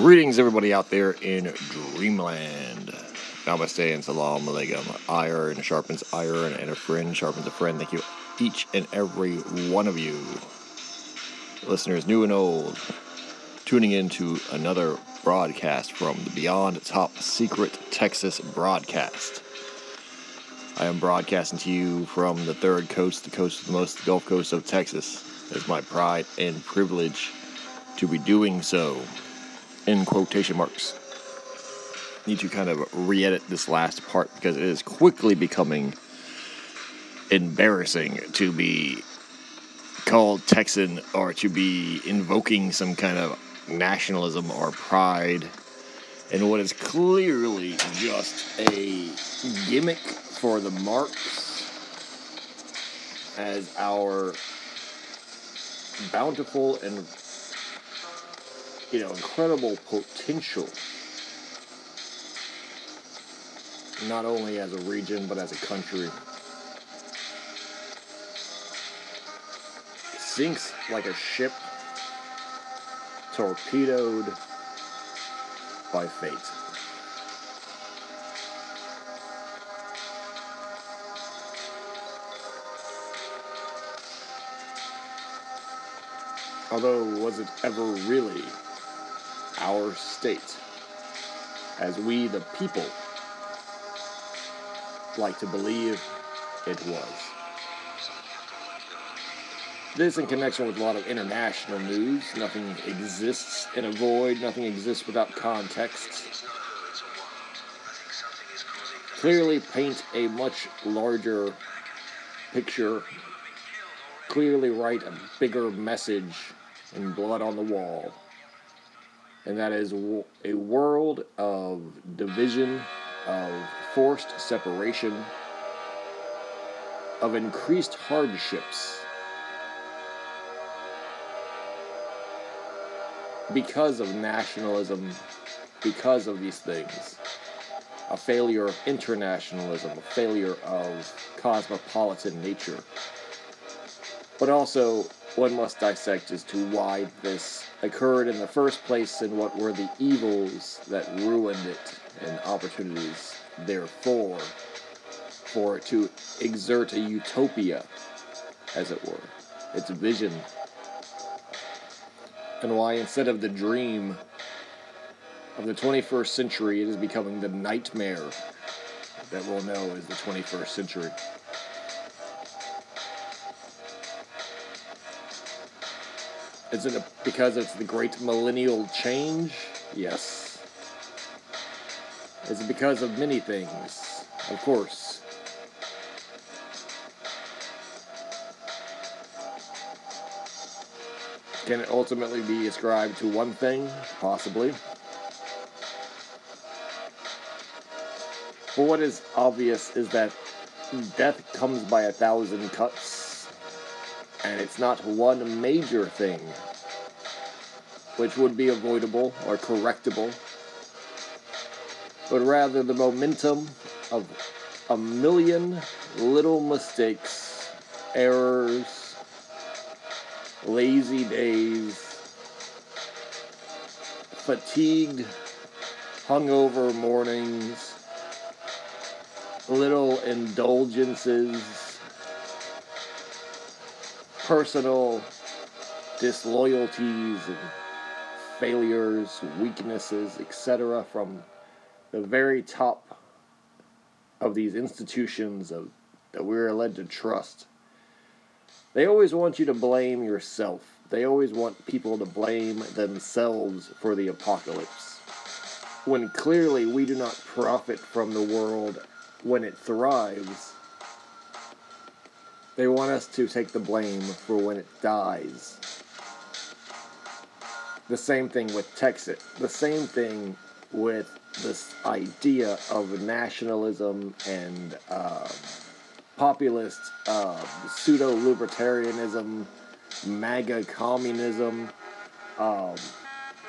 Greetings, everybody out there in Dreamland. Namaste and salam alaikum. Iron sharpens iron, and a friend sharpens a friend. Thank you, each and every one of you, listeners new and old, tuning in to another broadcast from the Beyond Top Secret Texas broadcast. I am broadcasting to you from the third coast, the coast of the most, the Gulf Coast of Texas. It's my pride and privilege to be doing so in quotation marks. Need to kind of re edit this last part because it is quickly becoming embarrassing to be called Texan or to be invoking some kind of nationalism or pride in what is clearly just a gimmick for the marks as our bountiful and you know, incredible potential, not only as a region, but as a country. Sinks like a ship torpedoed by fate. Although, was it ever really our state, as we, the people, like to believe it was. This in connection with a lot of international news. Nothing exists in a void, nothing exists without context. Clearly paint a much larger picture, clearly write a bigger message in blood on the wall and that is a world of division, of forced separation, of increased hardships. Because of nationalism, because of these things, a failure of internationalism, a failure of cosmopolitan nature, but also one must dissect as to why this occurred in the first place and what were the evils that ruined it and opportunities therefore for it to exert a utopia, as it were, its vision. And why instead of the dream of the 21st century, it is becoming the nightmare that we'll know is the 21st century. Is it a, because it's the great millennial change? Yes. Is it because of many things? Of course. Can it ultimately be ascribed to one thing? Possibly. But what is obvious is that death comes by a thousand cuts and it's not one major thing which would be avoidable or correctable, but rather the momentum of a million little mistakes, errors, lazy days, fatigued, hungover mornings, little indulgences personal disloyalties and failures, weaknesses, etc., from the very top of these institutions of, that we're led to trust. They always want you to blame yourself. They always want people to blame themselves for the apocalypse. When clearly we do not profit from the world when it thrives they want us to take the blame for when it dies. The same thing with Texas. The same thing with this idea of nationalism and uh, populist uh, pseudo libertarianism, MAGA communism. Um,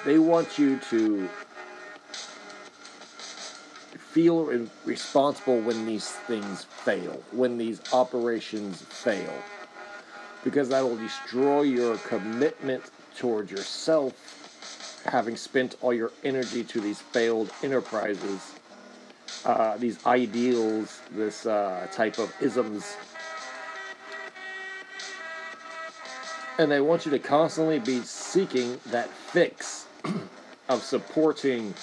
they want you to feel responsible when these things fail, when these operations fail, because that will destroy your commitment towards yourself having spent all your energy to these failed enterprises, uh, these ideals, this uh, type of isms. And they want you to constantly be seeking that fix of supporting,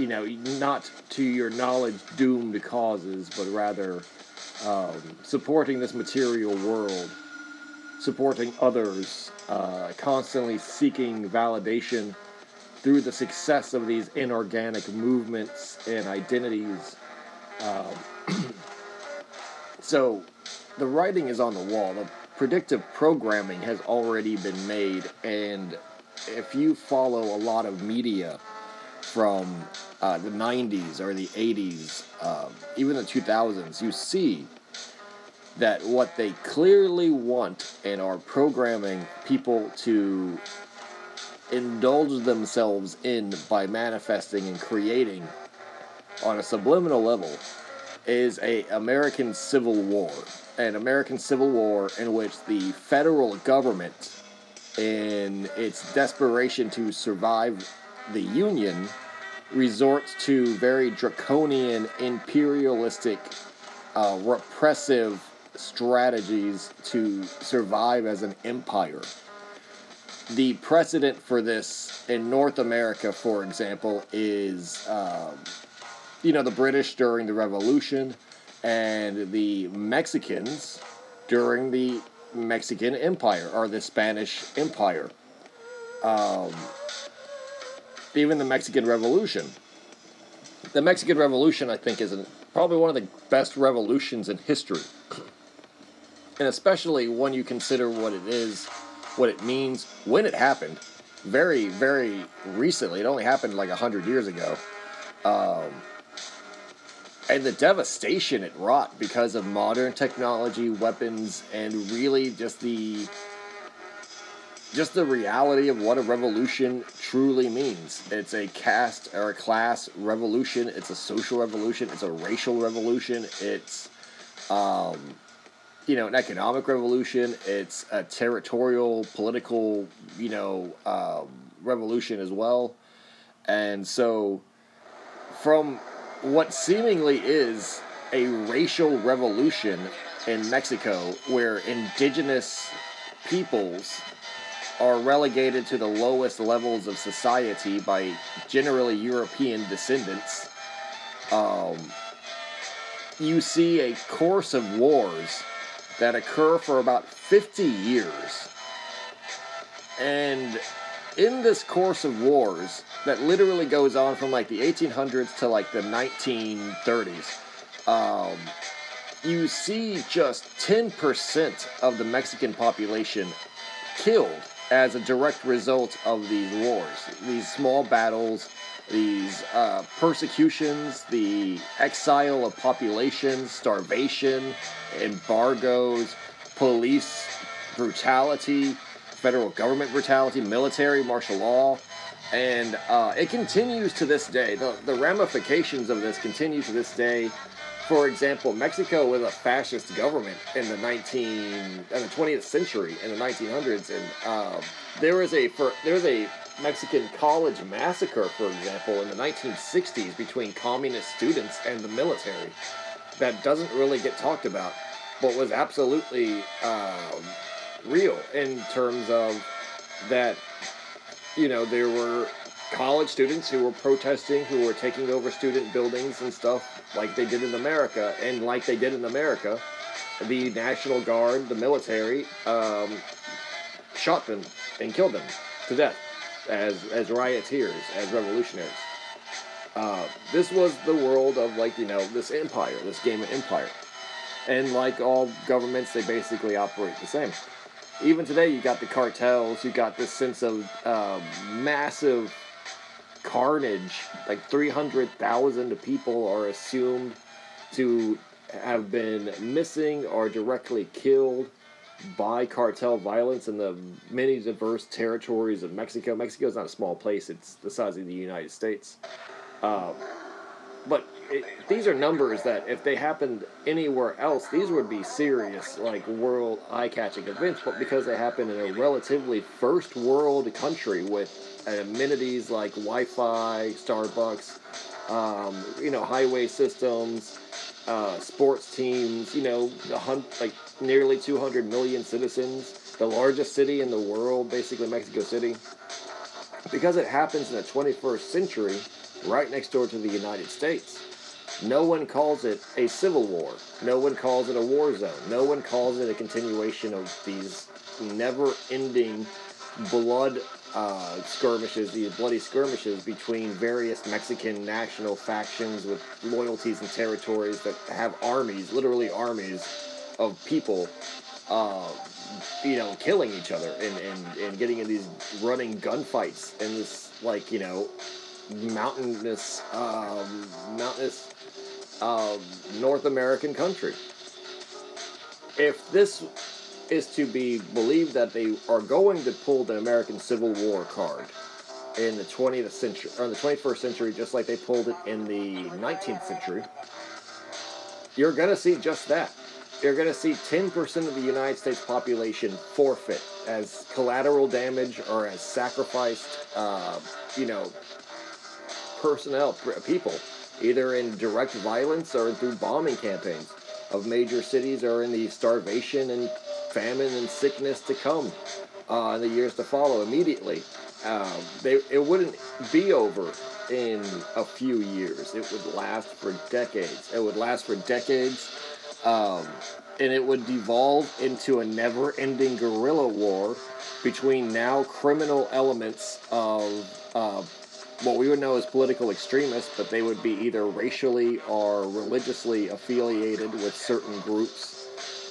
you know, not to your knowledge doomed causes, but rather um, supporting this material world, supporting others, uh, constantly seeking validation through the success of these inorganic movements and identities. Um, so the writing is on the wall. The predictive programming has already been made, and if you follow a lot of media from uh, the 90s or the 80s, um, even the 2000s, you see that what they clearly want and are programming people to indulge themselves in by manifesting and creating on a subliminal level is a American Civil War, an American Civil War in which the federal government, in its desperation to survive the Union, resorts to very draconian, imperialistic, uh, repressive strategies to survive as an empire. The precedent for this in North America, for example, is um, you know the British during the Revolution and the Mexicans during the Mexican Empire or the Spanish Empire. Um, even the Mexican Revolution. The Mexican Revolution, I think, is an, probably one of the best revolutions in history and especially when you consider what it is, what it means, when it happened. Very, very recently. It only happened like 100 years ago. Um, and the devastation it wrought because of modern technology, weapons, and really just the just the reality of what a revolution truly means. It's a caste or a class revolution. It's a social revolution. It's a racial revolution. It's um, you know, an economic revolution. It's a territorial, political, you know, um, revolution as well. And so, from what seemingly is a racial revolution in Mexico, where indigenous peoples are relegated to the lowest levels of society by generally European descendants, um, you see a course of wars that occur for about 50 years. And in this course of wars that literally goes on from like the 1800s to like the 1930s, um, you see just 10% of the Mexican population killed as a direct result of these wars. These small battles these uh, persecutions, the exile of populations, starvation, embargoes, police brutality, federal government brutality, military, martial law. And uh, it continues to this day. The, the ramifications of this continue to this day. For example, Mexico was a fascist government in the 19 in the 20th century, in the 1900s, and uh, there was a for, there was a Mexican college massacre, for example, in the 1960s between communist students and the military that doesn't really get talked about, but was absolutely um, real in terms of that, you know, there were college students who were protesting, who were taking over student buildings and stuff like they did in America, and like they did in America, the National Guard, the military, um, shot them and killed them to death as as rioters, as revolutionaries. Uh, this was the world of like you know this empire, this game of empire, and like all governments, they basically operate the same. Even today, you got the cartels. You got this sense of uh, massive carnage. Like three hundred thousand people are assumed to have been missing or directly killed by cartel violence in the many diverse territories of Mexico. Mexico is not a small place; it's the size of the United States. Uh, but it, these are numbers that if they happened anywhere else, these would be serious, like world eye-catching events. But because they happen in a relatively first world country with amenities like Wi-Fi, Starbucks, um, you know, highway systems, uh, sports teams, you know, hun- like nearly 200 million citizens, the largest city in the world, basically Mexico City. Because it happens in the 21st century, right next door to the United States, no one calls it a civil war. No one calls it a war zone. No one calls it a continuation of these never ending blood uh, skirmishes, these bloody skirmishes between various Mexican national factions with loyalties and territories that have armies, literally armies of people, uh, you know, killing each other and, and, and getting in these running gunfights in this, like, you know, mountainous, um, mountainous um, North American country. If this is to be believed that they are going to pull the American Civil War card in the 20th century or the 21st century, just like they pulled it in the 19th century, you're going to see just that. You're going to see 10% of the United States population forfeit as collateral damage or as sacrificed, uh, you know, personnel, people, either in direct violence or through bombing campaigns of major cities or in the starvation and famine and sickness to come uh, in the years to follow immediately. Uh, they, it wouldn't be over in a few years. It would last for decades. It would last for decades. Um, and it would devolve into a never ending guerrilla war between now criminal elements of uh, what we would know as political extremists, but they would be either racially or religiously affiliated with certain groups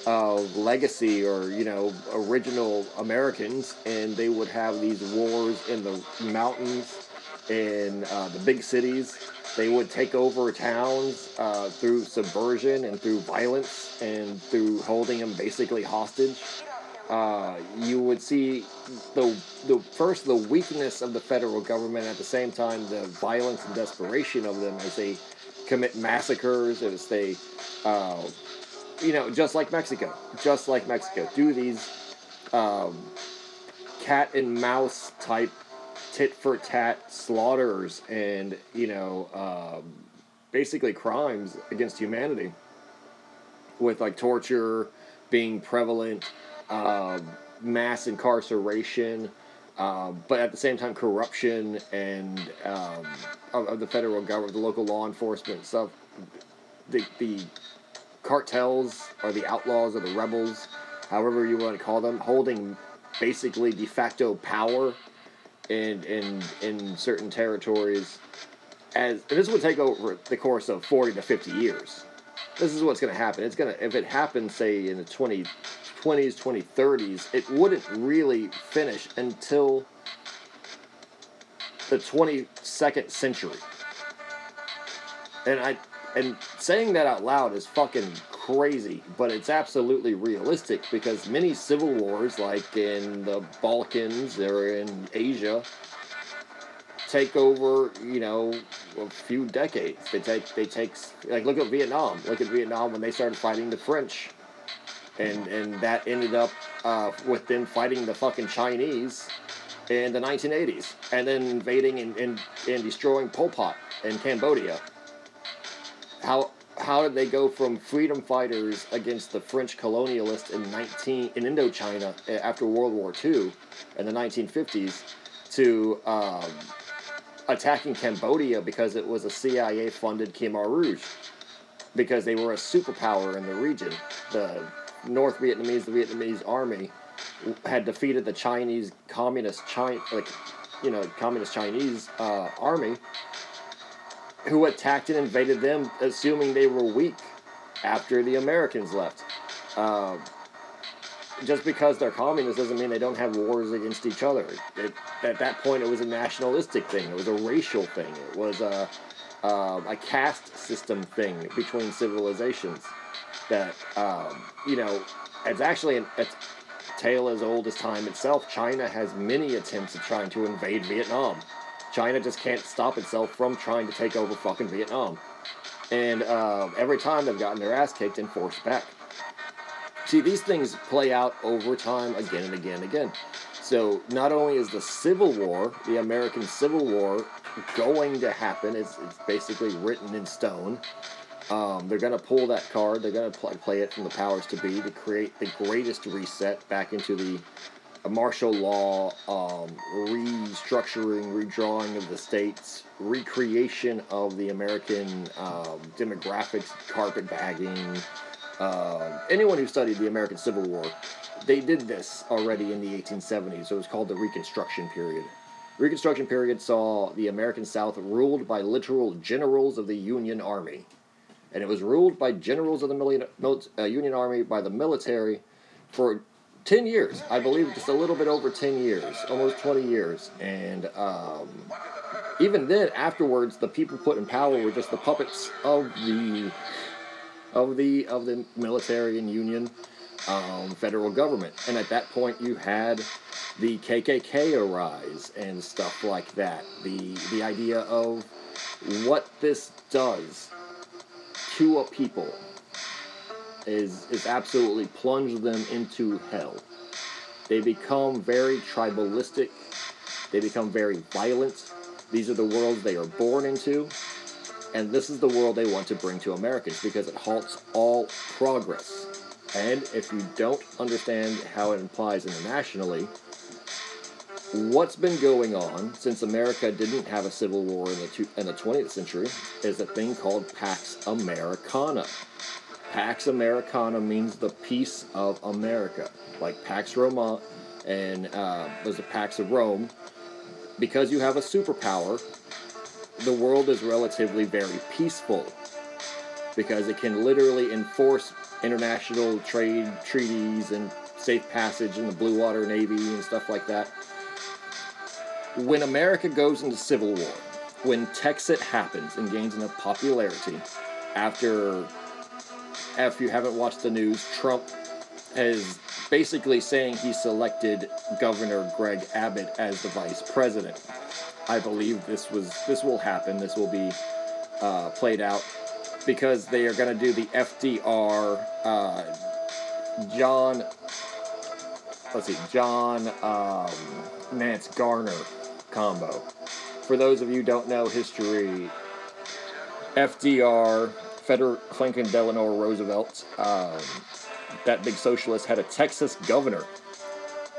of legacy or you know original Americans, and they would have these wars in the mountains, in uh, the big cities. They would take over towns uh, through subversion and through violence and through holding them basically hostage. Uh, you would see the the first the weakness of the federal government at the same time the violence and desperation of them as they commit massacres as they uh, you know, just like Mexico, just like Mexico, do these um, cat and mouse type tit for tat slaughters and you know um, basically crimes against humanity with like torture being prevalent, uh, mass incarceration. Uh, but at the same time, corruption and um, of, of, the federal government, the local law enforcement stuff, the, the cartels or the outlaws or the rebels, however you want to call them, holding basically de facto power in in in certain territories. As and this would take over the course of forty to fifty years. This is what's going to happen. It's going to if it happens, say in the 20, 20s, 2030s, it wouldn't really finish until the 22nd century. And I and saying that out loud is fucking crazy, but it's absolutely realistic because many civil wars, like in the Balkans or in Asia, take over, you know, a few decades. They take, they take, like, look at Vietnam. Look at Vietnam when they started fighting the French. And, and that ended up uh, with them fighting the fucking Chinese in the 1980s and then invading and, and, and destroying Pol Pot in Cambodia how how did they go from freedom fighters against the French colonialists in 19 in Indochina eh, after World War II in the 1950s to um, attacking Cambodia because it was a CIA funded Khmer Rouge because they were a superpower in the region. The North Vietnamese, the Vietnamese army had defeated the Chinese communist China, like you know, communist Chinese uh, army who attacked and invaded them, assuming they were weak after the Americans left. Uh, just because they're communist doesn't mean they don't have wars against each other. It, at that point, it was a nationalistic thing. It was a racial thing. It was a, uh, a caste system thing between civilizations. That um, you know, it's actually an, a tale as old as time itself. China has many attempts at trying to invade Vietnam. China just can't stop itself from trying to take over fucking Vietnam. And um, every time they've gotten their ass kicked and forced back. See, these things play out over time again and again and again. So not only is the Civil War, the American Civil War, going to happen, it's, it's basically written in stone. Um, they're going to pull that card. They're going to play, play it from the powers to be to create the greatest reset back into the uh, martial law, um, restructuring, redrawing of the states, recreation of the American um, demographics, carpetbagging. Uh, anyone who studied the American Civil War they did this already in the 1870s. It was called the Reconstruction period. Reconstruction period saw the American South ruled by literal generals of the Union Army. And it was ruled by generals of the mili- uh, Union Army by the military for 10 years. I believe just a little bit over 10 years, almost 20 years. And um, even then, afterwards, the people put in power were just the puppets of the of the of the military and union um, federal government. And at that point, you had the KKK arise and stuff like that. The the idea of what this does to a people is is absolutely plunge them into hell. They become very tribalistic. They become very violent. These are the worlds they are born into. And this is the world they want to bring to Americans because it halts all progress. And if you don't understand how it applies internationally, what's been going on since America didn't have a civil war in the, two, in the 20th century is a thing called Pax Americana. Pax Americana means the peace of America, like Pax Roma and uh, there's a Pax of Rome. Because you have a superpower, the world is relatively very peaceful because it can literally enforce international trade treaties and safe passage in the Blue Water Navy and stuff like that. When America goes into civil war, when Texas happens and gains enough popularity, after, if you haven't watched the news, Trump is basically saying he selected Governor Greg Abbott as the vice president. I believe this was this will happen. This will be uh, played out because they are going to do the FDR uh, John. Let's see, John um, Nance Garner combo. For those of you don't know history, FDR, Frederick Franklin Delano Roosevelt, um, that big socialist, had a Texas governor,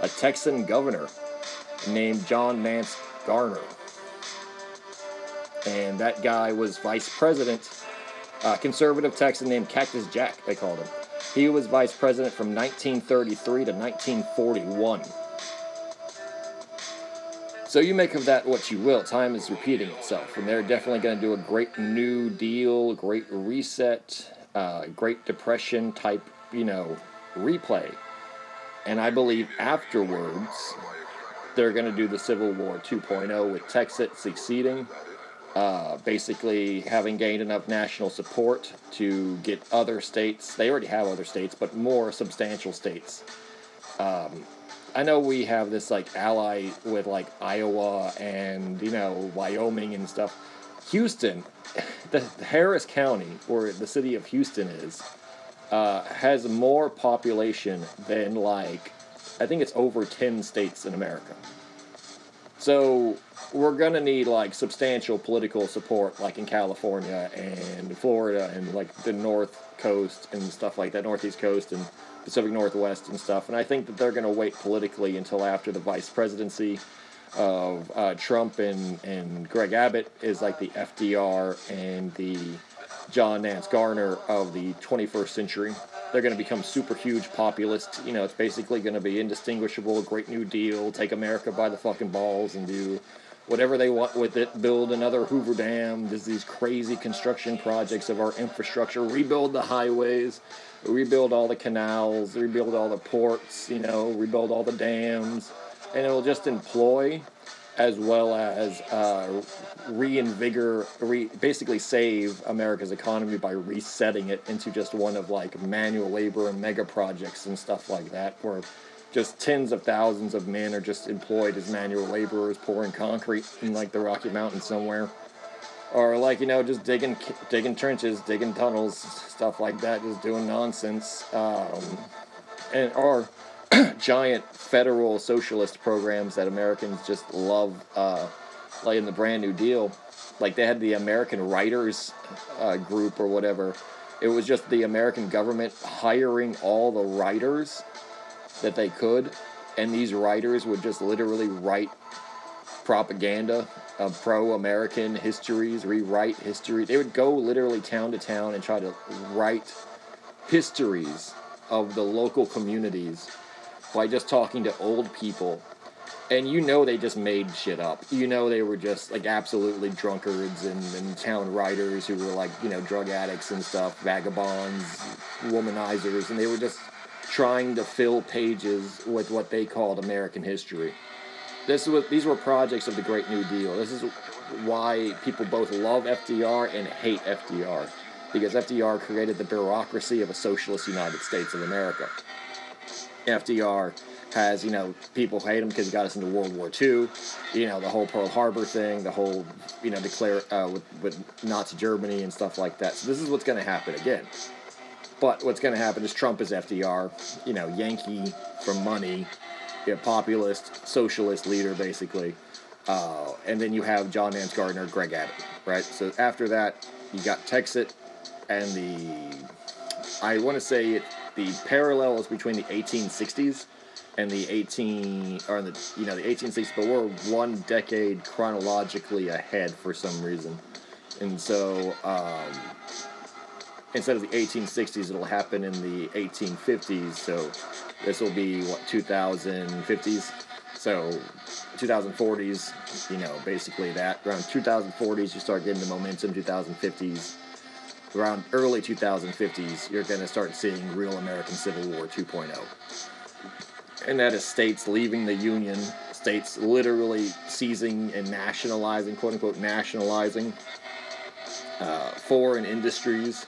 a Texan governor named John Nance Garner. And that guy was vice president uh, conservative Texan named Cactus Jack, they called him. He was vice president from 1933 to 1941. So you make of that what you will. Time is repeating itself, and they're definitely going to do a great New Deal, great reset, uh, Great Depression type, you know, replay. And I believe afterwards they're going to do the Civil War 2.0 with Texas succeeding uh, basically having gained enough national support to get other states, they already have other states, but more substantial states. Um, I know we have this like ally with like Iowa and you know Wyoming and stuff. Houston, the, Harris County, where the city of Houston is, uh, has more population than like I think it's over ten states in America. So we're going to need like substantial political support, like in California and Florida and like the North Coast and stuff like that, Northeast Coast and Pacific Northwest and stuff. And I think that they're going to wait politically until after the vice presidency of uh, Trump and, and Greg Abbott is like the FDR and the John Nance Garner of the 21st century. They're going to become super huge populists. You know, it's basically going to be indistinguishable, Great New Deal, take America by the fucking balls and do whatever they want with it, build another Hoover Dam, there's these crazy construction projects of our infrastructure, rebuild the highways, rebuild all the canals, rebuild all the ports, you know, rebuild all the dams, and it'll just employ as well as uh, re, basically save America's economy by resetting it into just one of like manual labor and mega projects and stuff like that, where just tens of thousands of men are just employed as manual laborers pouring concrete in like the Rocky Mountains somewhere. or like you know just digging digging trenches, digging tunnels, stuff like that, just doing nonsense, um, and or giant federal socialist programs that Americans just love, uh, like in the Brand New Deal, like they had the American Writers uh, Group or whatever. It was just the American government hiring all the writers that they could, and these writers would just literally write propaganda of pro-American histories, rewrite history. They would go literally town to town and try to write histories of the local communities by just talking to old people. And you know they just made shit up. You know they were just like absolutely drunkards and, and town writers who were like, you know, drug addicts and stuff, vagabonds, womanizers, and they were just trying to fill pages with what they called American history. This was these were projects of the Great New Deal. This is why people both love FDR and hate FDR because FDR created the bureaucracy of a socialist United States of America. FDR has, you know, people hate him because he got us into World War II, you know, the whole Pearl Harbor thing, the whole, you know, declare uh, with, with Nazi Germany and stuff like that. So this is what's going to happen again. But what's going to happen is Trump is FDR, you know, Yankee for money, you a populist, socialist leader, basically. Uh, and then you have John Nance Garner, Greg Abbott, right? So after that, you got Texit and the, I want to say it, the parallels between the 1860s and the 18 or the you know the 1860s, but we're one decade chronologically ahead for some reason, and so um, instead of the 1860s, it'll happen in the 1850s. So this will be what 2050s. So 2040s, you know, basically that around 2040s you start getting the momentum. 2050s, around early 2050s, you're going to start seeing real American Civil War 2.0 and that is states leaving the union, states literally seizing and nationalizing, quote unquote, nationalizing uh, foreign industries,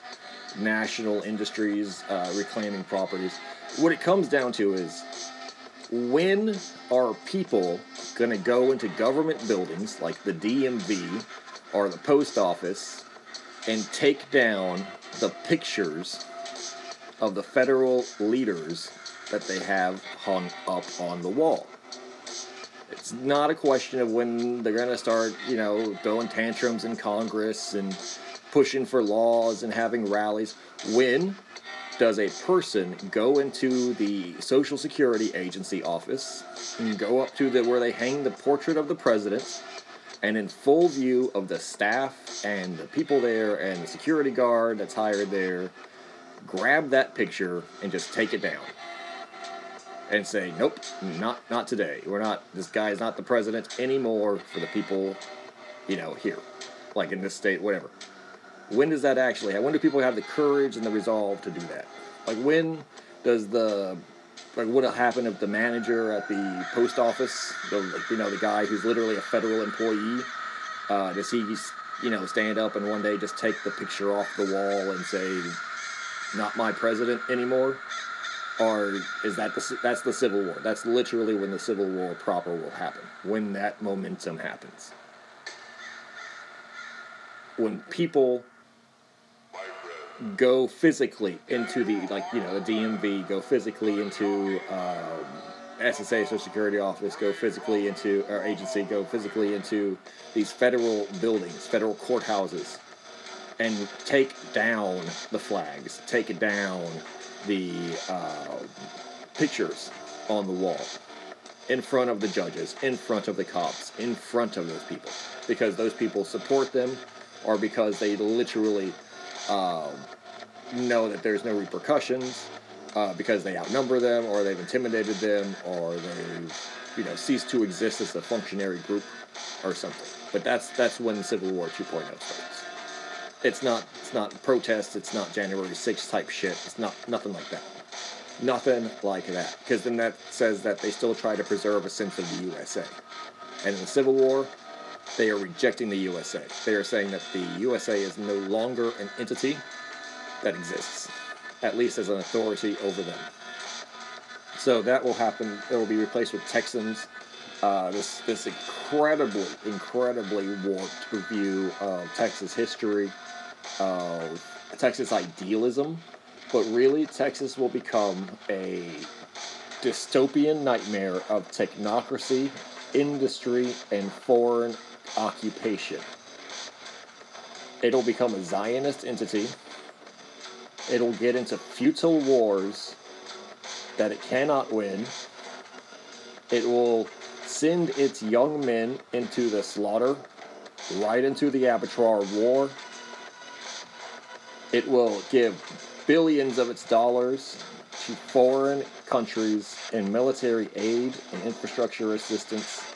national industries, uh, reclaiming properties. What it comes down to is when are people going to go into government buildings like the DMV or the post office and take down the pictures of the federal leaders that they have hung up on the wall. It's not a question of when they're going to start, you know, throwing tantrums in Congress and pushing for laws and having rallies. When does a person go into the Social Security Agency office and go up to the where they hang the portrait of the president and in full view of the staff and the people there and the security guard that's hired there, grab that picture and just take it down and say, nope, not not today. We're not. This guy is not the president anymore for the people, you know, here, like in this state, whatever. When does that actually? Happen? When do people have the courage and the resolve to do that? Like when does the like what will happen if the manager at the post office, the you know the guy who's literally a federal employee, uh, does he you know stand up and one day just take the picture off the wall and say, "Not my president anymore"? or is that the that's the civil war that's literally when the civil war proper will happen when that momentum happens when people go physically into the like you know the DMV go physically into um, SSA Social Security Office go physically into our agency go physically into these federal buildings federal courthouses and take down the flags take down the uh, pictures on the wall in front of the judges, in front of the cops, in front of those people, because those people support them, or because they literally uh, know that there's no repercussions, uh, because they outnumber them, or they've intimidated them, or they've you know ceased to exist as a functionary group, or something. But that's that's when Civil War 2.0 starts. It's not it's not protests. It's not January 6th type shit. It's not nothing like that. Nothing like that. Because then that says that they still try to preserve a sense of the USA. And in the Civil War, they are rejecting the USA. They are saying that the USA is no longer an entity that exists, at least as an authority over them. So that will happen. It will be replaced with Texans uh, this this incredibly incredibly warped view of Texas history, of Texas idealism, but really Texas will become a dystopian nightmare of technocracy, industry, and foreign occupation. It'll become a Zionist entity. It'll get into futile wars that it cannot win. It will send its young men into the slaughter, right into the abattoir war. It will give billions of its dollars to foreign countries in military aid and infrastructure assistance.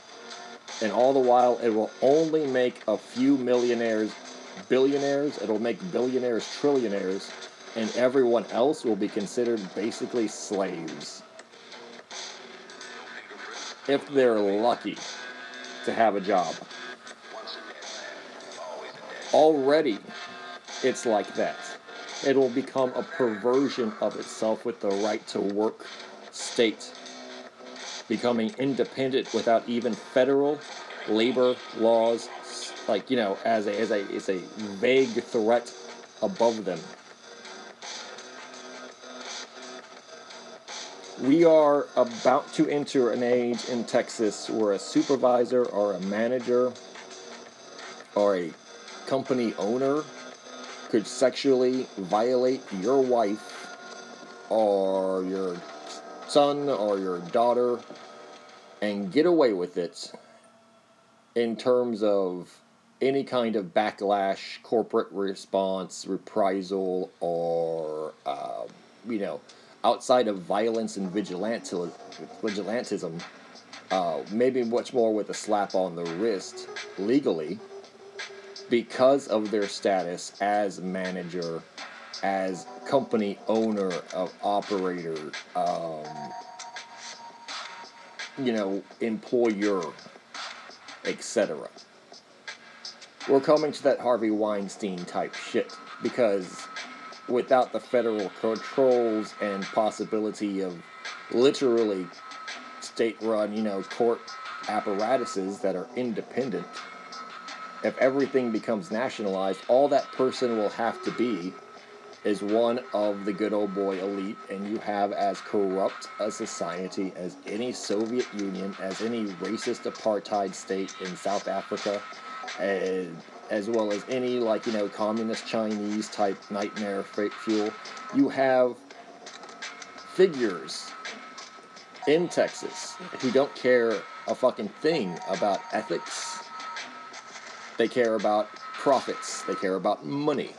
And all the while, it will only make a few millionaires billionaires, it'll make billionaires trillionaires, and everyone else will be considered basically slaves. If they're lucky to have a job. Already, it's like that. It will become a perversion of itself with the right to work state, becoming independent without even federal labor laws like you know as a as a as a vague threat above them. We are about to enter an age in Texas where a supervisor or a manager or a company owner could sexually violate your wife or your son or your daughter and get away with it in terms of any kind of backlash, corporate response, reprisal, or uh, you know, outside of violence and vigilantism, uh, maybe much more with a slap on the wrist legally, because of their status as manager, as company owner, of operator, um, you know, employer, etc we're coming to that Harvey Weinstein type shit because without the federal controls and possibility of literally state run, you know, court apparatuses that are independent, if everything becomes nationalized, all that person will have to be is one of the good old boy elite, and you have as corrupt a society as any Soviet Union, as any racist apartheid state in South Africa, and as well as any like you know communist Chinese type nightmare fuel. You have figures in Texas who don't care a fucking thing about ethics. They care about profits. They care about money.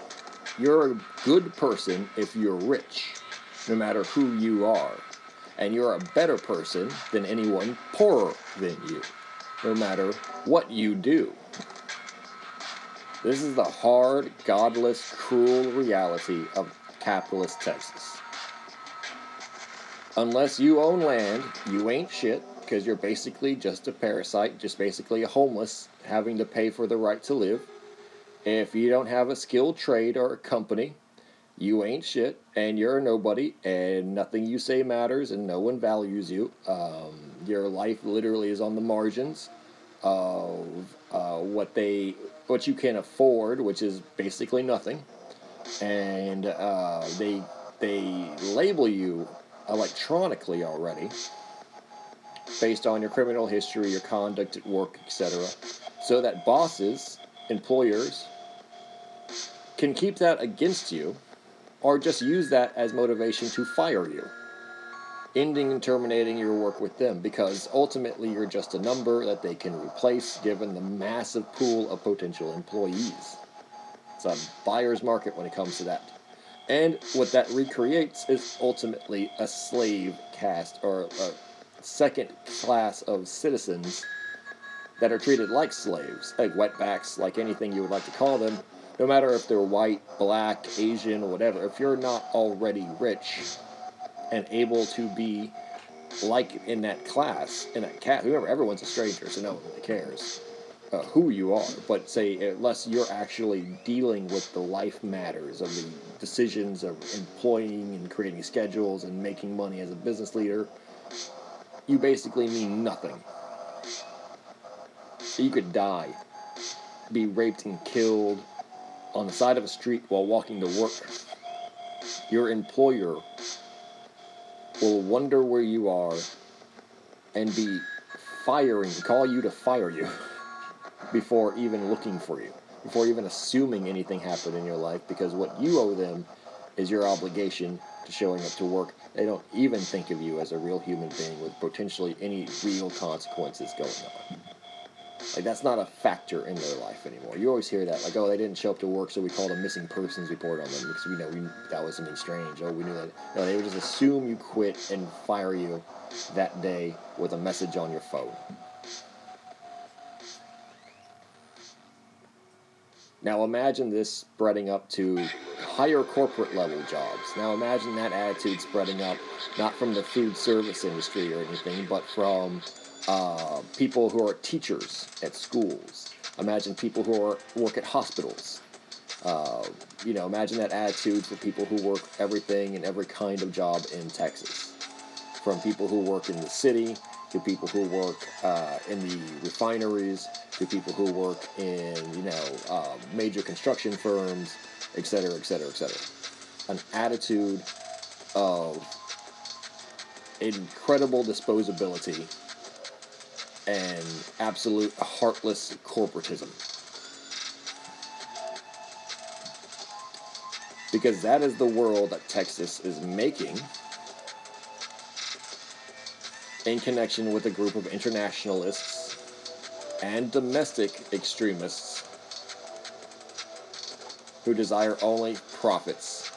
You're a good person if you're rich, no matter who you are. And you're a better person than anyone poorer than you, no matter what you do. This is the hard, godless, cruel reality of capitalist Texas. Unless you own land, you ain't shit because you're basically just a parasite, just basically a homeless having to pay for the right to live. If you don't have a skilled trade or a company, you ain't shit and you're nobody and nothing you say matters and no one values you. Um, your life literally is on the margins of uh, what they what you can afford, which is basically nothing, and uh, they they label you electronically already based on your criminal history, your conduct at work, etc. So that bosses, employers, can keep that against you or just use that as motivation to fire you ending and terminating your work with them because ultimately you're just a number that they can replace given the massive pool of potential employees. It's a buyer's market when it comes to that. And what that recreates is ultimately a slave caste or a second class of citizens that are treated like slaves, like wetbacks, like anything you would like to call them, no matter if they're white, black, Asian, or whatever. If you're not already rich, and able to be like in that class, in that cat. Remember, everyone's a stranger, so no one really cares uh, who you are. But say, unless you're actually dealing with the life matters of the decisions of employing and creating schedules and making money as a business leader, you basically mean nothing. You could die, be raped and killed on the side of a street while walking to work. Your employer will wonder where you are and be firing, call you to fire you before even looking for you, before even assuming anything happened in your life, because what you owe them is your obligation to showing up to work. They don't even think of you as a real human being with potentially any real consequences going on. Like that's not a factor in their life anymore. You always hear that, like, oh, they didn't show up to work, so we called a missing persons report on them because we know we, that was something strange. Oh, we knew that. No, they would just assume you quit and fire you that day with a message on your phone. Now imagine this spreading up to higher corporate level jobs. Now imagine that attitude spreading up not from the food service industry or anything, but from uh, people who are teachers at schools. Imagine people who are, work at hospitals. Uh, you know, imagine that attitude for people who work everything and every kind of job in Texas. From people who work in the city to people who work uh, in the refineries to people who work in, you know, uh, major construction firms, et cetera, et cetera, et cetera. An attitude of incredible disposability and absolute heartless corporatism. Because that is the world that Texas is making in connection with a group of internationalists and domestic extremists who desire only profits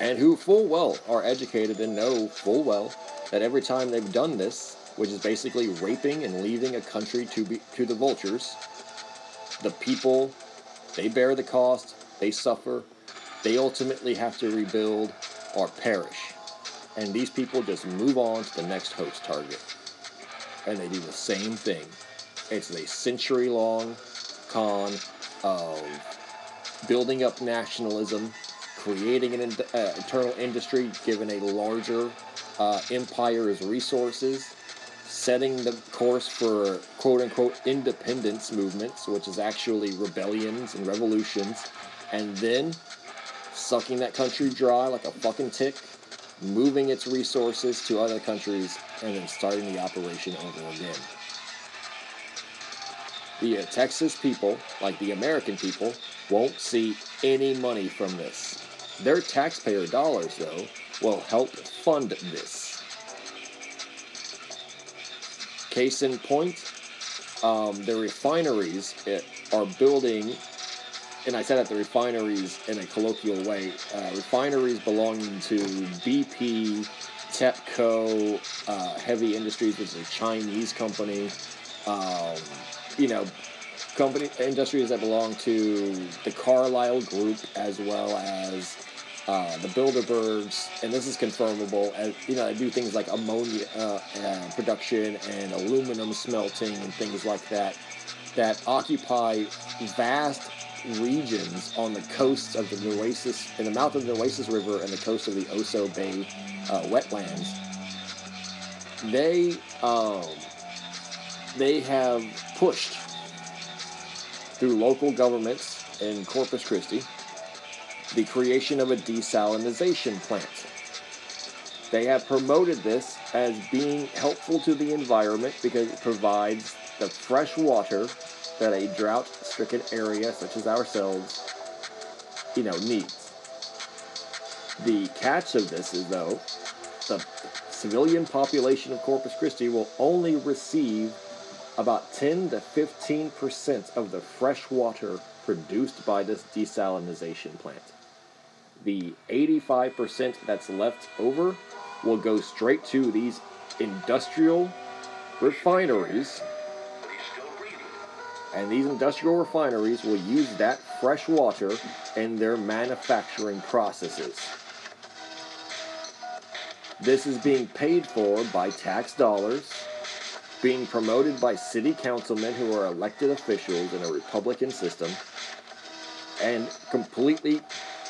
and who full well are educated and know full well that every time they've done this which is basically raping and leaving a country to be to the vultures. The people, they bear the cost, they suffer, they ultimately have to rebuild or perish. And these people just move on to the next host target. And they do the same thing. It's a century long con of building up nationalism, creating an uh, internal industry given a larger uh, empire's resources, setting the course for quote unquote independence movements, which is actually rebellions and revolutions, and then sucking that country dry like a fucking tick, moving its resources to other countries, and then starting the operation over again. The uh, Texas people, like the American people, won't see any money from this. Their taxpayer dollars, though, will help fund this. Case in point, um, the refineries eh, are building, and I said that the refineries in a colloquial way, uh, refineries belonging to BP, TEPCO, uh, Heavy Industries, which is a Chinese company, um, you know, company industries that belong to the Carlyle Group as well as uh, the Bilderbergs, and this is confirmable. As you know, I do things like ammonia uh, uh, production and aluminum smelting and things like that that occupy vast regions on the coasts of the Nueces, in the mouth of the Nueces River and the coast of the Oso Bay uh, wetlands. They um, they have pushed through local governments in Corpus Christi the creation of a desalination plant. They have promoted this as being helpful to the environment because it provides the fresh water that a drought stricken area such as ourselves, you know, needs. The catch of this is though, the civilian population of Corpus Christi will only receive about 10 to 15% of the fresh water produced by this desalination plant the 85% that's left over will go straight to these industrial refineries. And these industrial refineries will use that fresh water in their manufacturing processes. This is being paid for by tax dollars, being promoted by city councilmen who are elected officials in a Republican system, and completely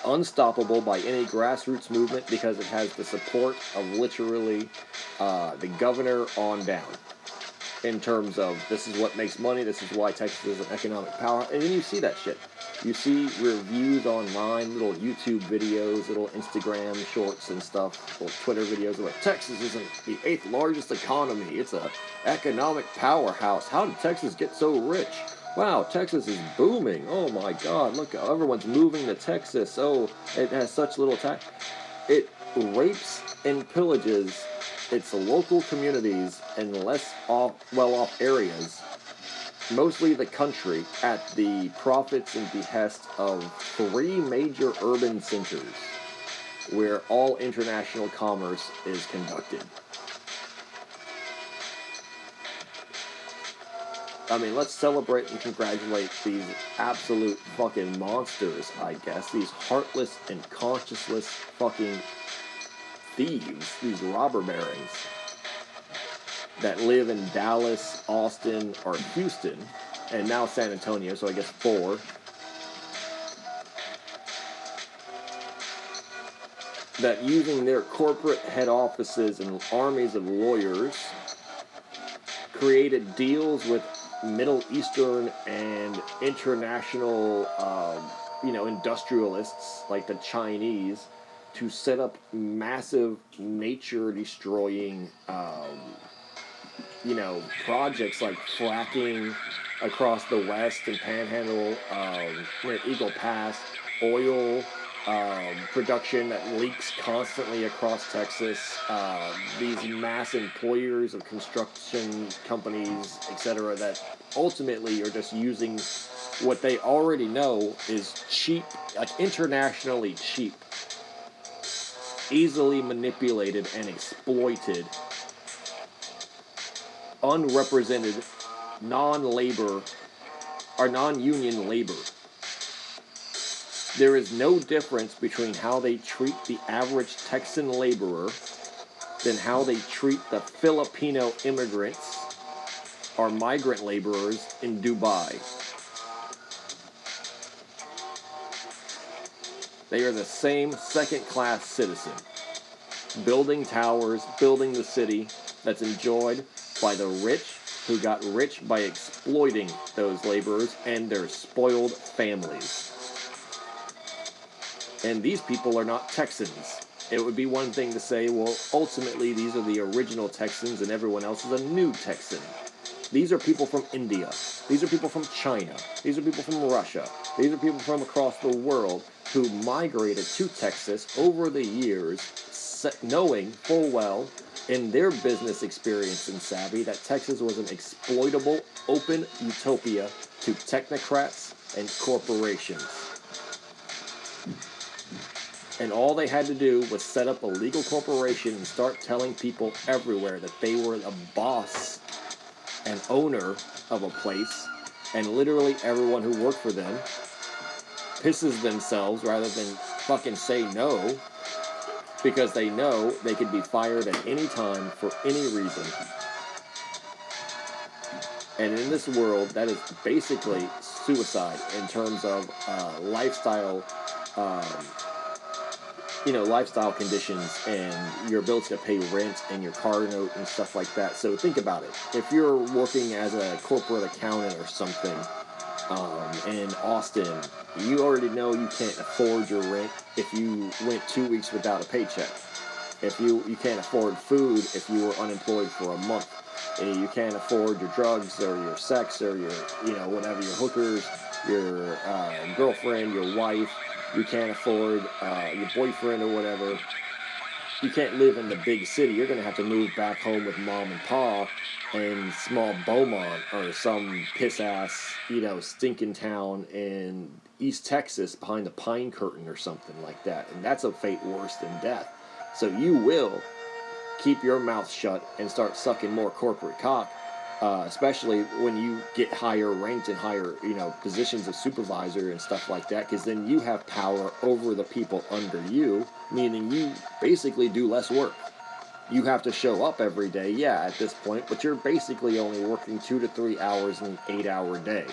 unstoppable by any grassroots movement because it has the support of literally uh, the governor on down. in terms of this is what makes money, this is why Texas is an economic power, and then you see that shit. You see reviews online, little YouTube videos, little Instagram shorts and stuff, little Twitter videos about Texas isn't the eighth largest economy. It's a economic powerhouse. How did Texas get so rich? Wow, Texas is booming. Oh my God, look, everyone's moving to Texas. Oh, it has such little tax. It rapes and pillages its local communities and less off, well-off areas mostly the country, at the profits and behest of three major urban centers where all international commerce is conducted. I mean, let's celebrate and congratulate these absolute fucking monsters, I guess. These heartless and conscienceless fucking thieves, these robber barons that live in Dallas, Austin, or Houston, and now San Antonio, so I guess four. That using their corporate head offices and armies of lawyers created deals with Middle Eastern and international, um, you know, industrialists like the Chinese to set up massive nature destroying um, you know, projects like fracking across the west and panhandle um, Eagle Pass, oil um, production that leaks constantly across Texas, uh, these mass employers of construction companies, etc., that ultimately are just using what they already know is cheap, like internationally cheap, easily manipulated and exploited unrepresented non-labor or non-union labor. There is no difference between how they treat the average Texan laborer than how they treat the Filipino immigrants or migrant laborers in Dubai. They are the same second class citizen, building towers, building the city that's enjoyed by the rich who got rich by exploiting those laborers and their spoiled families. And these people are not Texans. It would be one thing to say, well, ultimately these are the original Texans and everyone else is a new Texan. These are people from India. These are people from China. These are people from Russia. These are people from across the world who migrated to Texas over the years, knowing full well in their business experience and savvy that Texas was an exploitable, open utopia to technocrats and corporations. And all they had to do was set up a legal corporation and start telling people everywhere that they were a boss and owner of a place, and literally everyone who worked for them pisses themselves rather than fucking say no because they know they could be fired at any time for any reason. And in this world, that is basically suicide in terms of uh, lifestyle, um, you know, lifestyle conditions and your ability to pay rent and your car note and stuff like that. So think about it. If you're working as a corporate accountant or something um, in Austin you already know you can't afford your rent if you went two weeks without a paycheck. If you you can't afford food if you were unemployed for a month. And you can't afford your drugs or your sex or your you know whatever your hookers, your uh, girlfriend, your wife. You can't afford uh, your boyfriend or whatever. You can't live in the big city. You're gonna have to move back home with mom and pa in small Beaumont or some piss ass, you know, stinking town in East Texas behind the pine curtain or something like that. And that's a fate worse than death. So you will keep your mouth shut and start sucking more corporate cock, uh, especially when you get higher ranked and higher, you know, positions of supervisor and stuff like that, because then you have power over the people under you, meaning you basically do less work you have to show up every day, yeah, at this point, but you're basically only working two to three hours in an eight hour day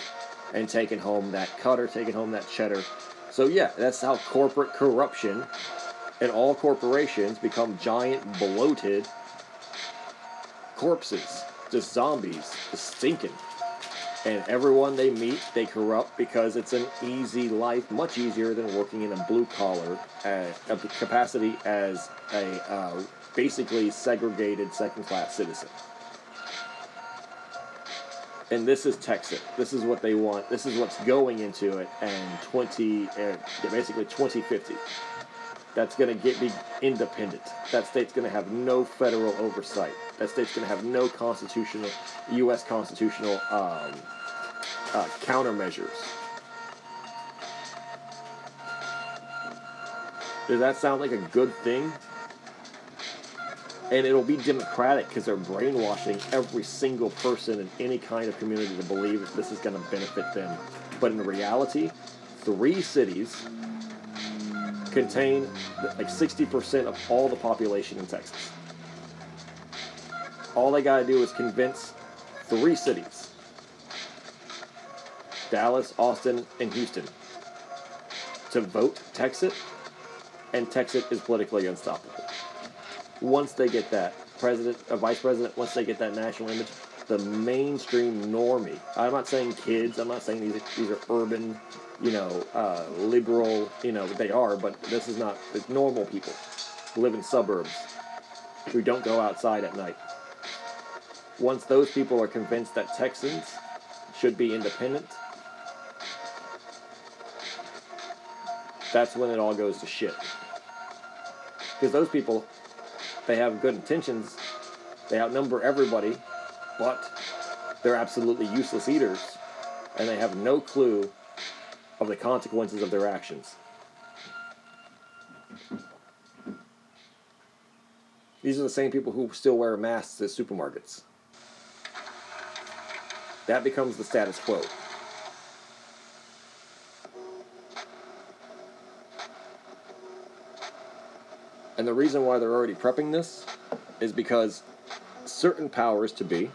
and taking home that cutter, taking home that cheddar. So, yeah, that's how corporate corruption and all corporations become giant, bloated corpses just zombies, just stinking. And everyone they meet, they corrupt because it's an easy life, much easier than working in a blue collar uh, capacity as a uh, basically segregated second class citizen. And this is Texas. This is what they want. This is what's going into it, and 20, uh, basically 2050 that's going to get be independent. That state's going to have no federal oversight. That state's going to have no constitutional, U.S. constitutional um, uh, countermeasures. Does that sound like a good thing? And it'll be democratic because they're brainwashing every single person in any kind of community to believe that this is going to benefit them. But in reality, three cities contain like 60% of all the population in Texit. All they got to do is convince three cities Dallas, Austin, and Houston to vote Texas, and Texas is politically unstoppable. Once they get that, president, a vice president, once they get that national image, the mainstream normie. I'm not saying kids. I'm not saying these these are urban you know, uh, liberal, you know, they are, but this is not the normal people who live in suburbs who don't go outside at night. Once those people are convinced that Texans should be independent, that's when it all goes to shit. Because those people, they have good intentions, they outnumber everybody, but they're absolutely useless eaters, and they have no clue of the consequences of their actions. These are the same people who still wear masks at supermarkets. That becomes the status quo. And the reason why they're already prepping this is because certain powers to be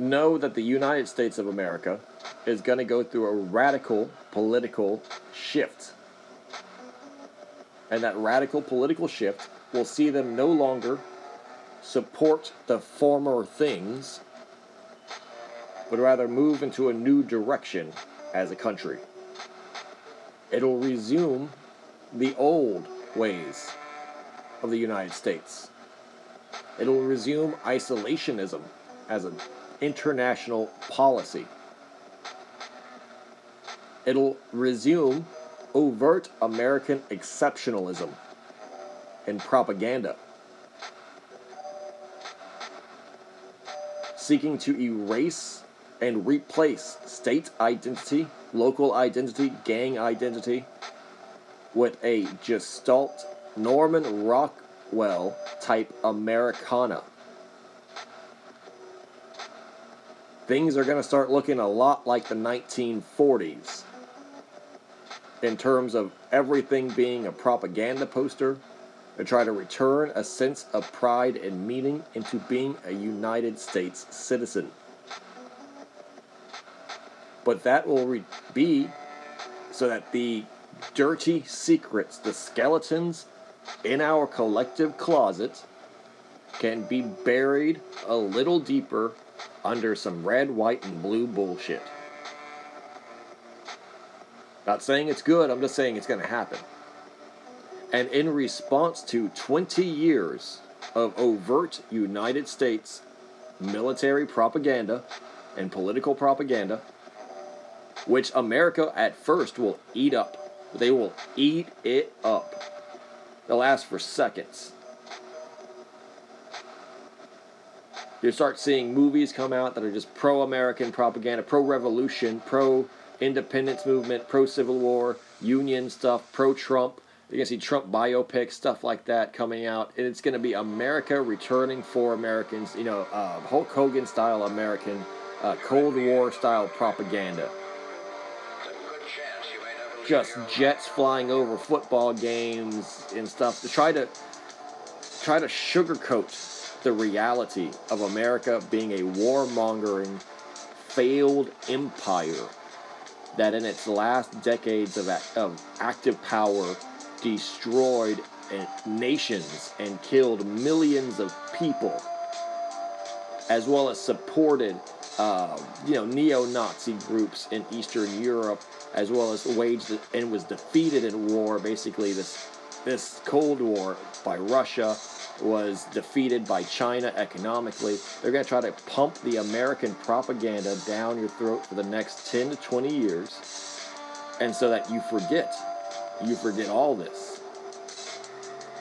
know that the United States of America is going to go through a radical political shift. And that radical political shift will see them no longer support the former things, but rather move into a new direction as a country. It'll resume the old ways of the United States. It'll resume isolationism as an international policy it'll resume overt American exceptionalism and propaganda, seeking to erase and replace state identity, local identity, gang identity with a Gestalt Norman Rockwell type Americana. Things are going to start looking a lot like the 1940s in terms of everything being a propaganda poster to try to return a sense of pride and meaning into being a United States citizen. But that will re- be so that the dirty secrets, the skeletons in our collective closet, can be buried a little deeper under some red, white, and blue bullshit. Not saying it's good, I'm just saying it's going to happen. And in response to 20 years of overt United States military propaganda and political propaganda, which America at first will eat up. They will eat it up. They'll last for seconds. You start seeing movies come out that are just pro American propaganda, pro revolution, pro independence movement, pro Civil War, union stuff, pro Trump. You're going to see Trump biopics, stuff like that coming out. And it's going to be America returning for Americans, you know, uh, Hulk Hogan style American, uh, Cold War style propaganda. Just jets flying over football games and stuff to try to try to sugarcoat the reality of America being a warmongering, failed empire that in its last decades of, of active power destroyed nations and killed millions of people, as well as supported, uh, you know, neo-Nazi groups in Eastern Europe, as well as waged and was defeated in war. Basically, this this Cold War by Russia was defeated by China economically. They're going to try to pump the American propaganda down your throat for the next 10 to 20 years, and so that you forget. You forget all this.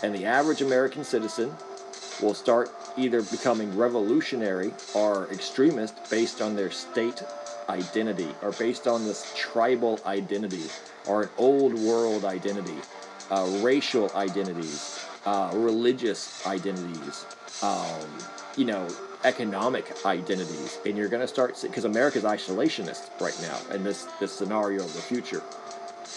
And the average American citizen will start either becoming revolutionary or extremist based on their state identity or based on this tribal identity or an old world identity, uh, racial identities, uh, religious identities, um, you know, economic identities, and you're going to start because America's isolationist right now in this this scenario of the future,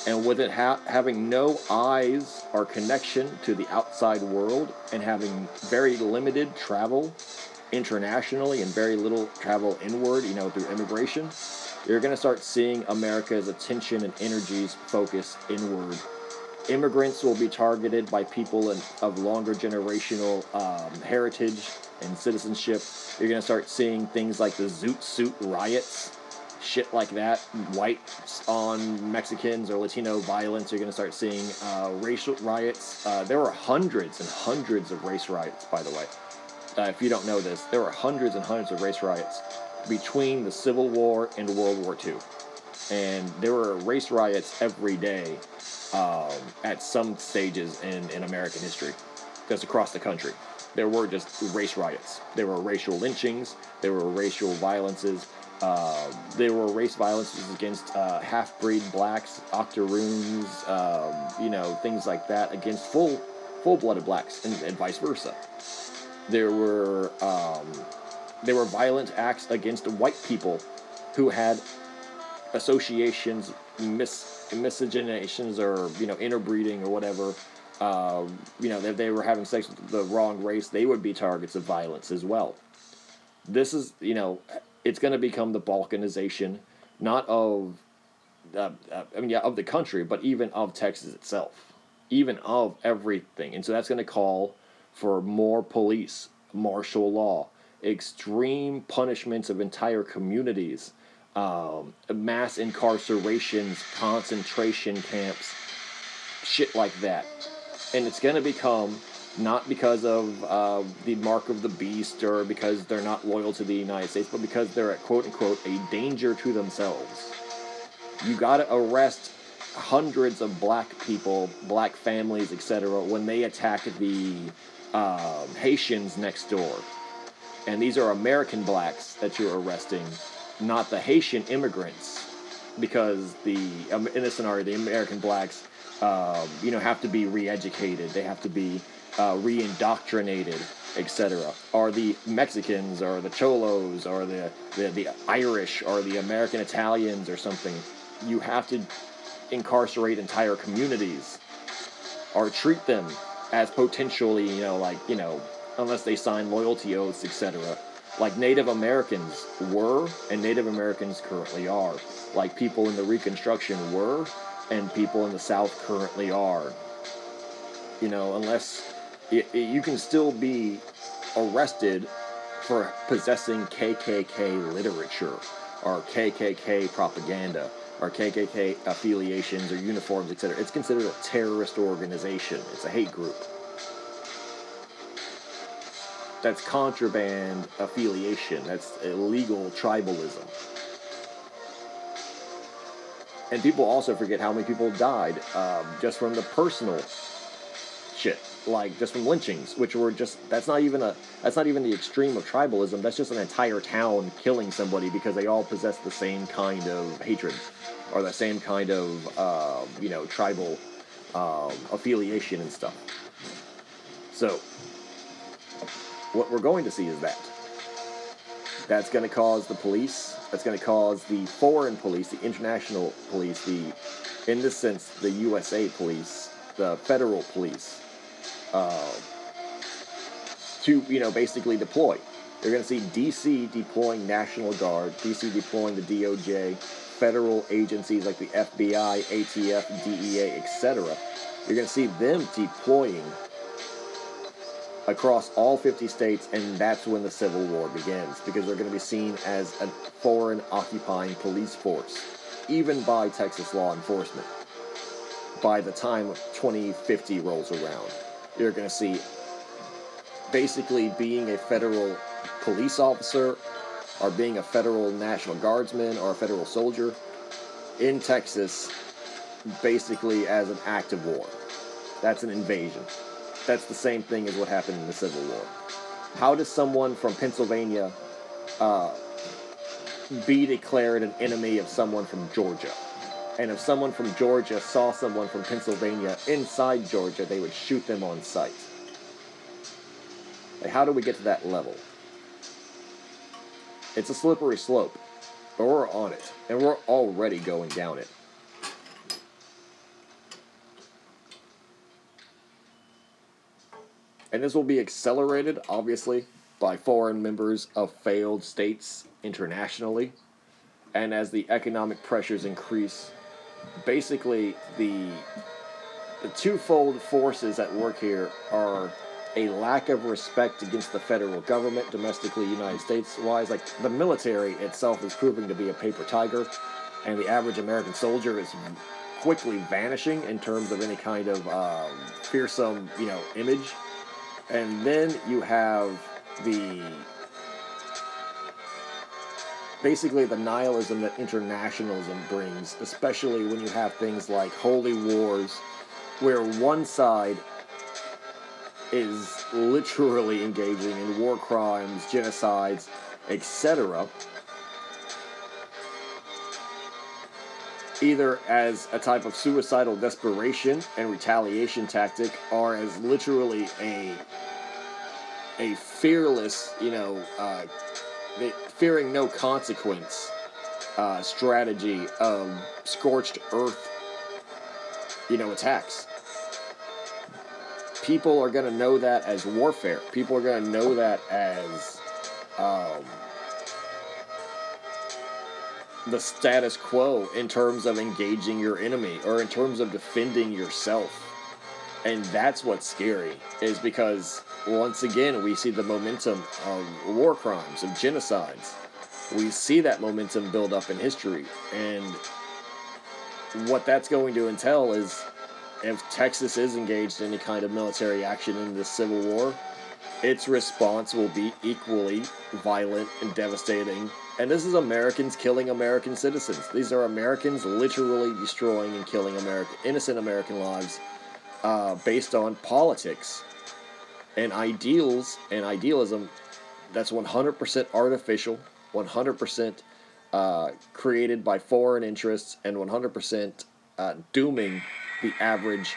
and with it ha- having no eyes or connection to the outside world, and having very limited travel internationally and very little travel inward, you know, through immigration, you're going to start seeing America's attention and energies focus inward immigrants will be targeted by people in, of longer generational um, heritage and citizenship. You're going to start seeing things like the Zoot Suit riots, shit like that, whites on Mexicans or Latino violence. You're going to start seeing uh, racial riots. Uh, there were hundreds and hundreds of race riots, by the way. Uh, if you don't know this, there were hundreds and hundreds of race riots between the Civil War and World War II. And there were race riots every day um, at some stages in, in American history, just across the country. There were just race riots. There were racial lynchings. There were racial violences. Uh, there were race violences against uh, half-breed blacks, octoroons, um, you know, things like that against full, full-blooded blacks, and, and vice versa. There were um, there were violent acts against white people who had associations mis miscegenations or you know interbreeding or whatever, uh, you know, if they were having sex with the wrong race, they would be targets of violence as well. This is you know, it's going to become the balkanization, not of, uh, uh, I mean, yeah, of the country, but even of Texas itself, even of everything, and so that's going to call for more police, martial law, extreme punishments of entire communities um, mass incarcerations, concentration camps, shit like that. And it's going to become not because of uh, the mark of the beast or because they're not loyal to the United States, but because they're at quote unquote a danger to themselves. You got to arrest hundreds of black people, black families, etc., when they attack the um, Haitians next door. And these are American blacks that you're arresting not the Haitian immigrants, because the um, in this scenario the American blacks, um, you know, have to be re-educated. They have to be uh, re-indoctrinated, etc. Are the Mexicans, or the Cholos, or the, the the Irish, or the American Italians, or something. You have to incarcerate entire communities, or treat them as potentially, you know, like you know, unless they sign loyalty oaths, etc like Native Americans were and Native Americans currently are, like people in the Reconstruction were and people in the South currently are. You know, unless it, it, you can still be arrested for possessing KKK literature or KKK propaganda or KKK affiliations or uniforms, etc. It's considered a terrorist organization. It's a hate group that's contraband affiliation. That's illegal tribalism. And people also forget how many people died um, just from the personal shit, like just from lynchings, which were just that's not even a that's not even the extreme of tribalism. That's just an entire town killing somebody because they all possess the same kind of hatred or the same kind of uh, you know tribal um, affiliation and stuff. So what we're going to see is that. That's going to cause the police, that's going to cause the foreign police, the international police, the, in this sense, the USA police, the federal police, uh, to, you know, basically deploy. They're going to see DC deploying National Guard, DC deploying the DOJ, federal agencies like the FBI, ATF, DEA, etc. You're going to see them deploying across all 50 states, and that's when the Civil War begins because they're going to be seen as a foreign occupying police force, even by Texas law enforcement. By the time 2050 rolls around, you're going to see basically being a federal police officer or being a federal National Guardsman or a federal soldier in Texas basically as an act of war. That's an invasion. That's the same thing as what happened in the Civil War. How does someone from Pennsylvania uh, be declared an enemy of someone from Georgia? And if someone from Georgia saw someone from Pennsylvania inside Georgia, they would shoot them on sight. Like, how do we get to that level? It's a slippery slope, but we're on it, and we're already going down it. And this will be accelerated, obviously, by foreign members of failed states internationally. And as the economic pressures increase, basically the the twofold forces at work here are a lack of respect against the federal government, domestically, United States wise. Like the military itself is proving to be a paper tiger, and the average American soldier is quickly vanishing in terms of any kind of um, fearsome, you know, image. And then you have the basically the nihilism that internationalism brings, especially when you have things like holy wars, where one side is literally engaging in war crimes, genocides, etc. Either as a type of suicidal desperation and retaliation tactic, or as literally a a fearless, you know, uh, fearing no consequence uh, strategy of scorched earth, you know, attacks people are going to know that as warfare. People are going to know that as um, the status quo in terms of engaging your enemy or in terms of defending yourself. And that's what's scary, is because once again we see the momentum of war crimes, of genocides. We see that momentum build up in history. And what that's going to entail is if Texas is engaged in any kind of military action in the Civil War, its response will be equally violent and devastating. And this is Americans killing American citizens. These are Americans literally destroying and killing American innocent American lives uh, based on politics and ideals and idealism that's 100% artificial, 100% uh, created by foreign interests, and 100% uh, dooming the average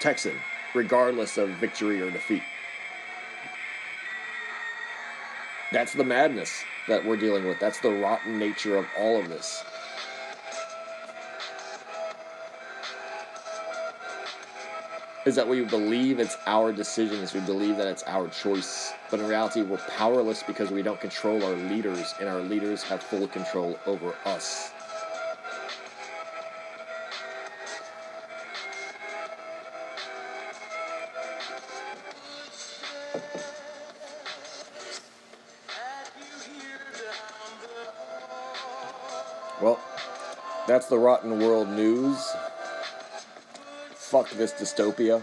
Texan, regardless of victory or defeat. That's the madness that we're dealing with. That's the rotten nature of all of this. Is that we believe it's our decisions, we believe that it's our choice. But in reality, we're powerless because we don't control our leaders, and our leaders have full control over us. The Rotten World News. Fuck this dystopia.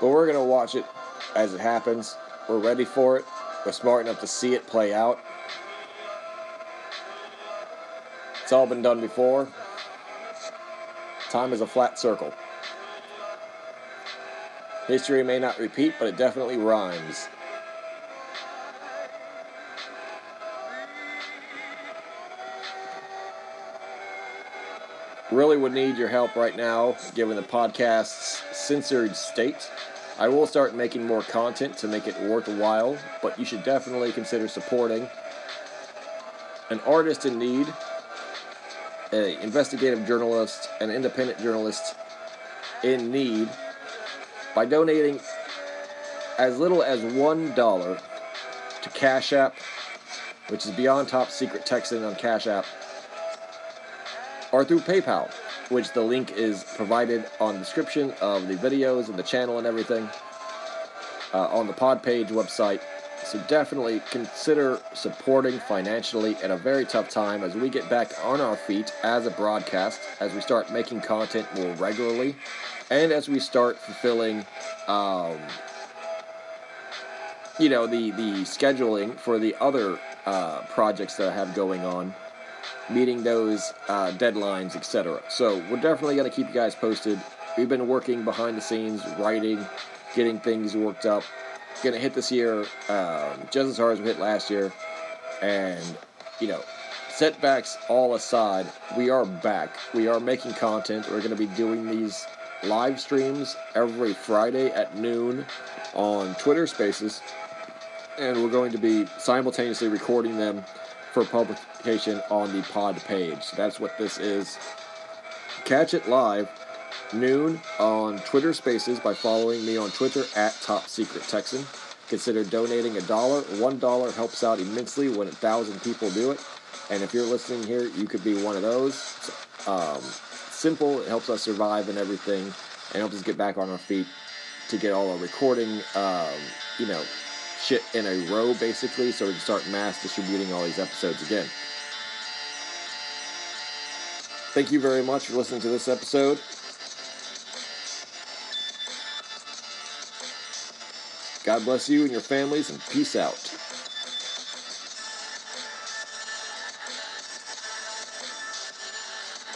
But we're going to watch it as it happens. We're ready for it. We're smart enough to see it play out. It's all been done before. Time is a flat circle. History may not repeat, but it definitely rhymes. Really would need your help right now, given the podcast's censored state. I will start making more content to make it worthwhile, but you should definitely consider supporting an artist in need, an investigative journalist, an independent journalist in need by donating as little as one dollar to Cash App, which is Beyond Top Secret Texan on Cash App, or through PayPal. which the link is provided on the description of the videos and the channel and everything uh, on the pod page website. So definitely consider supporting financially at a very tough time as we get back on our feet as a broadcast, as we start making content more regularly, and as we start fulfilling, um, you know, the the scheduling for the other uh, projects that I have going on, meeting those uh, deadlines, etc. So we're definitely going to keep you guys posted. We've been working behind the scenes, writing, getting things worked up. Going to hit this year um, just as hard as we hit last year, and you know, setbacks all aside, we are back. We are making content. We're going to be doing these live streams every Friday at noon on Twitter Spaces, and we're going to be simultaneously recording them for publication on the pod page. So that's what this is. Catch it live noon on Twitter Spaces by following me on Twitter at Top Secret Texan. Consider donating a dollar. One dollar helps out immensely when a thousand people do it. And if you're listening here, you could be one of those. Um, simple. It helps us survive and everything, and helps us get back on our feet to get all our recording, um, you know, shit in a row basically, so we can start mass distributing all these episodes again. Thank you very much for listening to this episode. God bless you and your families, and peace out.